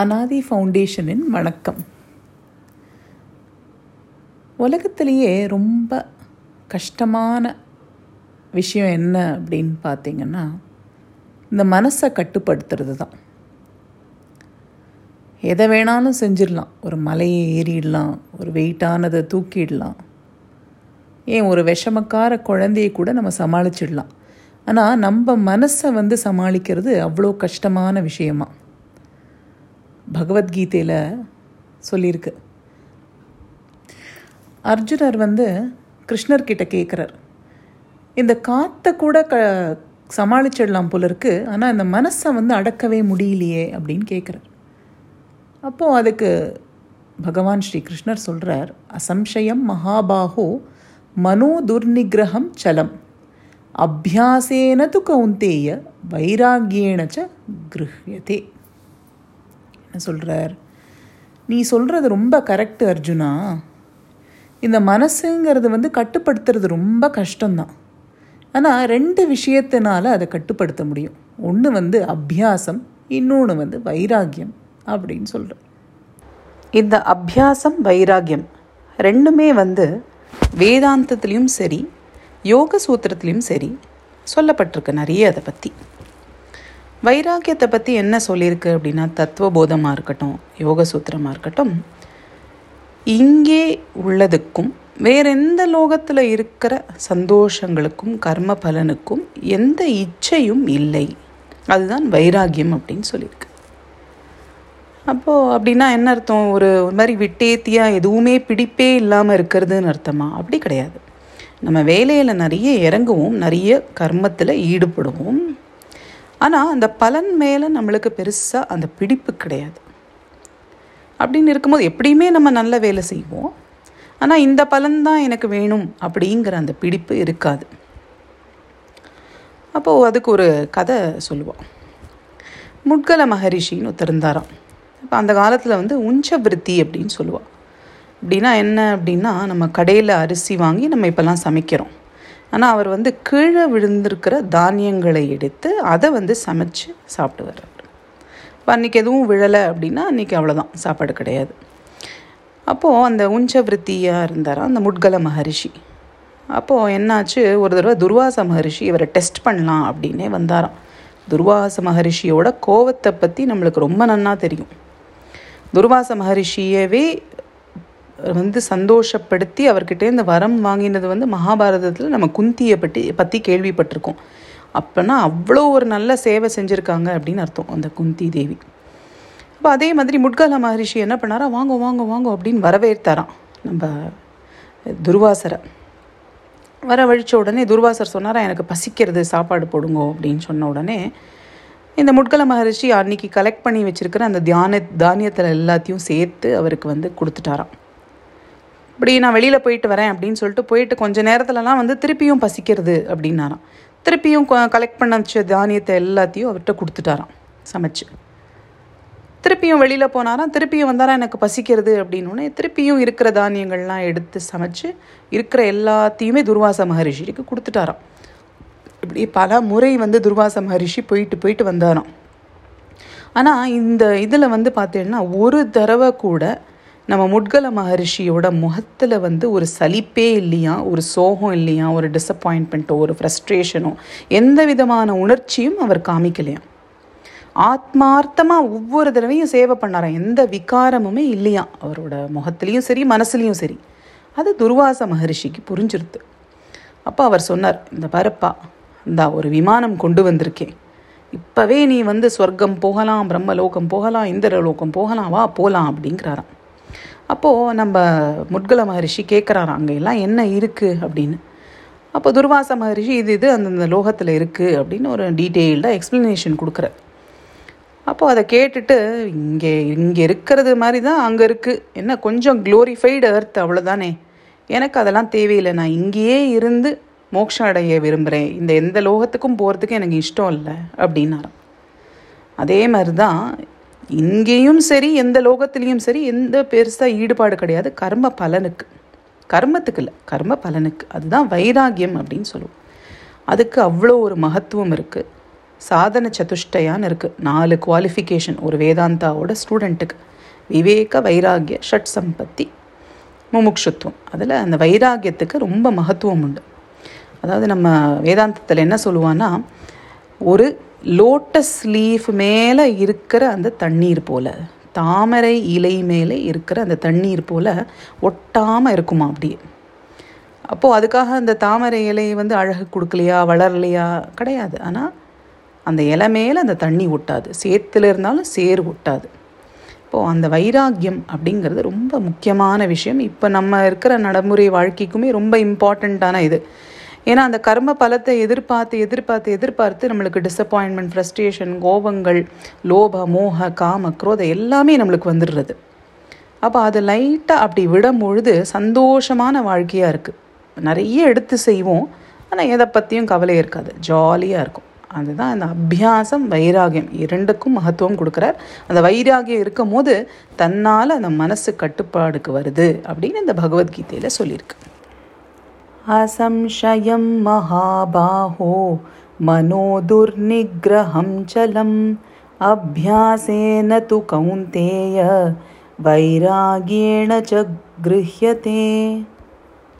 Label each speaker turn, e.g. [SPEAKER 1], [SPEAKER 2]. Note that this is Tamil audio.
[SPEAKER 1] அனாதி ஃபவுண்டேஷனின் வணக்கம். உலகத்திலேயே ரொம்ப கஷ்டமான விஷயம் என்ன அப்படின்னு பார்த்தீங்கன்னா இந்த மனசை கட்டுப்படுத்துறது தான். எதை வேணாலும் செஞ்சிடலாம். ஒரு மலையை ஏறிடலாம் ஒரு வெயிட்டானதை தூக்கிடலாம். ஏன் ஒரு விஷமக்கார குழந்தையை கூட நம்ம சமாளிச்சிடலாம். ஆனால் நம்ம மனசை வந்து சமாளிக்கிறது அவ்வளோ கஷ்டமான விஷயமா? பகவத்கீதையில் சொல்லியிருக்கு. அர்ஜுனர் வந்து கிருஷ்ணர்கிட்ட கேட்குறார் இந்த காற்றை கூட க சமாளிச்சிடலாம் போல இருக்கு ஆனால் இந்த மனசை வந்து அடக்கவே முடியலையே அப்படின்னு கேட்குறார் அப்போது அதுக்கு பகவான் ஸ்ரீ கிருஷ்ணர் சொல்கிறார் அசம்சயம் மகாபாகோ மனோ துர்நிகிரகம் சலம். அபியாசேன து கௌந்தேய வைராகியேன ச கிருஹ்யதே. சொல்கிறார் நீ சொல்கிறது ரொம்ப கரெக்டு அர்ஜுனா. இந்த மனசுங்கிறது வந்து கட்டுப்படுத்துறது ரொம்ப கஷ்டம்தான். ஆனால் ரெண்டு விஷயத்தினால அதை கட்டுப்படுத்த முடியும். ஒன்று வந்து அபியாசம் இன்னொன்று வந்து வைராகியம் அப்படின்னு சொல்கிறேன் இந்த அபியாசம் வைராகியம் ரெண்டுமே வந்து வேதாந்தத்துலேயும் சரி யோக சூத்திரத்துலேயும் சரி சொல்லப்பட்டிருக்கு நிறைய அதை பற்றி வைராக்கியத்தை பற்றி என்ன சொல்லியிருக்கு அப்படின்னா தத்துவபோதமாக இருக்கட்டும் யோக சூத்திரமாக இருக்கட்டும் இங்கே உள்ளதுக்கும் வேற எந்த லோகத்தில் இருக்கிற சந்தோஷங்களுக்கும் கர்ம பலனுக்கும் எந்த இச்சையும் இல்லை. அதுதான் வைராகியம் அப்படின்னு சொல்லியிருக்கு. அப்போது அப்படின்னா என்ன அர்த்தம்? ஒரு ஒரு மாதிரி விட்டேத்தியாக எதுவுமே பிடிப்பே இல்லாமல் இருக்கிறதுன்னு அர்த்தமா? அப்படி கிடையாது. நம்ம வேலையில் நிறைய இறங்குவோம் நிறைய கர்மத்தில் ஈடுபடுவோம். ஆனால் அந்த பலன் மேலே நம்மளுக்கு பெருசாக அந்த பிடிப்பு கிடையாது. அப்படின்னு இருக்கும்போது எப்படியுமே நம்ம நல்ல வேலை செய்வோம். ஆனால் இந்த பலன் தான் எனக்கு வேணும் அப்படிங்கிற அந்த பிடிப்பு இருக்காது. அப்போது அதுக்கு ஒரு கதை சொல்லுவோம் முட்கல மகரிஷின்னு ஒருத்தர் இப்போ அந்த காலத்தில் வந்து உஞ்சவிருத்தி அப்படின்னு சொல்லுவாள் அப்படின்னா என்ன? அப்படின்னா நம்ம கடையில் அரிசி வாங்கி நம்ம இப்போல்லாம் சமைக்கிறோம். ஆனால் அவர் வந்து கீழே விழுந்திருக்கிற தானியங்களை எடுத்து அதை வந்து சமைச்சு சாப்பிட்டு வர்றார் இப்போ அன்றைக்கி எதுவும் விழலை அப்படின்னா அன்றைக்கி அவ்வளோதான் சாப்பாடு கிடையாது. அப்போது அந்த உஞ்சவிருத்தியாக இருந்தாராம் அந்த முட்கல மகரிஷி. அப்போது என்னாச்சு ஒரு தடவை துர்வாச மகரிஷி இவரை டெஸ்ட் பண்ணலாம் அப்படின்னே வந்தாராம். துர்வாச மகரிஷியோட கோவத்தை பற்றி நம்மளுக்கு ரொம்ப நன்னா தெரியும். துர்வாச மகரிஷியவே வந்து சந்தோஷப்படுத்தி அவர்கிட்டேருந்து வரம் வாங்கினது வந்து மகாபாரதத்தில் நம்ம குந்தியை பற்றி பற்றி கேள்விப்பட்டிருக்கோம். அப்போனா அவ்வளோ ஒரு நல்ல சேவை செஞ்சுருக்காங்க அப்படின்னு அர்த்தம் அந்த குந்தி தேவி. அப்போ அதே மாதிரி முட்கல மகரிஷி என்ன பண்ணாரா? வாங்க வாங்க வாங்க அப்படின்னு வரவேற்றாராம். நம்ம துர்வாசரை. வரவழித்த உடனே துர்வாசர் சொன்னாரா எனக்கு பசிக்கிறது சாப்பாடு போடுங்கோ அப்படின்னு சொன்ன உடனே இந்த முட்கல மகரிஷி அன்னைக்கு கலெக்ட் பண்ணி வச்சுருக்கிற அந்த தியான தானியத்தில் எல்லாத்தையும் சேர்த்து அவருக்கு வந்து கொடுத்துட்டாராம். இப்படி நான் வெளியில் போயிட்டு வரேன் அப்படின்னு சொல்லிட்டு போயிட்டு கொஞ்ச நேரத்துலலாம் வந்து திருப்பியும் பசிக்கிறது அப்படின்னாராம். திருப்பியும் கலெக்ட் பண்ண வச்ச தானியத்தை எல்லாத்தையும் அவர்கிட்ட கொடுத்துட்டாராம் சமைச்சு. திருப்பியும் வெளியில் போனாராம். திருப்பியும் வந்தாரா எனக்கு பசிக்கிறது அப்படின்னோடனே திருப்பியும் இருக்கிற தானியங்கள்லாம் எடுத்து சமைச்சு இருக்கிற எல்லாத்தையுமே துர்வாச மகரிஷிக்கு கொடுத்துட்டாராம். இப்படி பல முறை வந்து துர்வாச மகரிஷி போயிட்டு போயிட்டு வந்தாராம். ஆனால் இந்த இதில் வந்து பார்த்தீங்கன்னா ஒரு தடவை கூட நம்ம முட்கல மகரிஷியோட முகத்தில் வந்து ஒரு சலிப்பே இல்லையா ஒரு சோகம் இல்லையா ஒரு டிசப்பாயின்மெண்ட்டோ ஒரு ஃப்ரஸ்ட்ரேஷனோ எந்த விதமான உணர்ச்சியும் அவர் காமிக்கலையாம் ஆத்மார்த்தமாக ஒவ்வொரு தடவையும் சேவை பண்ணாராம் எந்த விகாரமுமே இல்லையா? அவரோட முகத்துலேயும் சரி மனசுலேயும் சரி. அது துர்வாச மகரிஷிக்கு புரிஞ்சிருது. அப்போ அவர் சொன்னார் இந்த பரப்பா இந்தா ஒரு விமானம் கொண்டு வந்திருக்கேன் இப்போவே நீ வந்து சொர்க்கம் போகலாம் பிரம்மலோகம் போகலாம் இந்திரலோகம் போகலாம் வா போகலாம் அப்படிங்கிறாராம். அப்போது நம்ம முட்கல மகரிஷி கேட்குறாரு அங்கே எல்லாம் என்ன இருக்குது அப்படின்னு. அப்போ துர்வாச மகரிஷி இது இது அந்தந்த லோகத்தில் இருக்குது அப்படின்னு ஒரு டீட்டெயில்டாக எக்ஸ்ப்ளனேஷன் கொடுக்குற அப்போது அதை கேட்டுட்டு இங்கே இங்கே இருக்கிறது மாதிரி தான் அங்கே இருக்குது என்ன கொஞ்சம் க்ளோரிஃபைடு அர்த் அவ்வளோதானே எனக்கு அதெல்லாம் தேவையில்லை. நான் இங்கேயே இருந்து மோட்சம் அடைய விரும்புகிறேன் இந்த எந்த லோகத்துக்கும் போகிறதுக்கு எனக்கு இஷ்டம் இல்லை. அப்படின்னாராம். அதே மாதிரி தான் இங்கேயும் சரி எந்த லோகத்துலேயும் சரி எந்த பெருசாக ஈடுபாடு கிடையாது. கர்ம பலனுக்கு. கர்மத்துக்கு இல்லை கர்ம பலனுக்கு. அதுதான் வைராகியம் அப்படின்னு சொல்லுவோம். அதுக்கு அவ்வளோ ஒரு மகத்துவம் இருக்குது சாதன சதுஷ்டயான்னு இருக்குது நாலு குவாலிஃபிகேஷன் ஒரு வேதாந்தாவோட ஸ்டூடெண்ட்டுக்கு விவேக வைராகிய ஷட் சம்பத்தி முமுக்ஷுத்துவம். அதில் அந்த வைராகியத்துக்கு ரொம்ப மகத்துவம் உண்டு. அதாவது நம்ம வேதாந்தத்தில் என்ன சொல்லுவான்னா ஒரு லோட்டஸ் லீஃப் மேலே இருக்கிற அந்த தண்ணீர் போல் தாமரை இலை மேலே இருக்கிற அந்த தண்ணீர் போல் ஒட்டாமல் இருக்குமா அப்படியே. அப்போது அதுக்காக அந்த தாமரை இலை வந்து அழகு கொடுக்கலையா வளரலையா? கிடையாது. ஆனால் அந்த இலை மேலே அந்த தண்ணி ஒட்டாது. சேத்துல இருந்தாலும் சேர் ஒட்டாது. இப்போது அந்த வைராக்கியம் அப்படிங்கிறது ரொம்ப முக்கியமான விஷயம். இப்போ நம்ம இருக்கிற நடைமுறை வாழ்க்கைக்குமே ரொம்ப இம்பார்ட்டண்ட்டான இது. ஏன்னா அந்த கர்ம பலத்தை எதிர்பார்த்து எதிர்பார்த்து எதிர்பார்த்து நம்மளுக்கு டிசப்பாயின்மெண்ட் ஃப்ரஸ்ட்ரேஷன் கோபங்கள் லோப மோக காம குரோதம் எல்லாமே நம்மளுக்கு வந்துடுறது. அப்போ அதை லைட்டாக அப்படி விடும் பொழுது சந்தோஷமான வாழ்க்கையாக இருக்குது நிறைய எடுத்து செய்வோம். ஆனால் எதை பற்றியும் கவலை இருக்காது. ஜாலியாக இருக்கும். அதுதான் அந்த அபியாசம் வைராகியம். இரண்டுக்கும் மகத்துவம் கொடுக்குறார். அந்த வைராகியம் இருக்கும் போது தன்னால் அந்த மனசு கட்டுப்பாடுக்கு வருது அப்படின்னு இந்த பகவத்கீதையில் சொல்லியிருக்கு. असंशयं महाबाहो मनो दुर्निग्रहं चलम्। अभ्यासेन तु कौन्तेय वैराग्येण च गृह्यते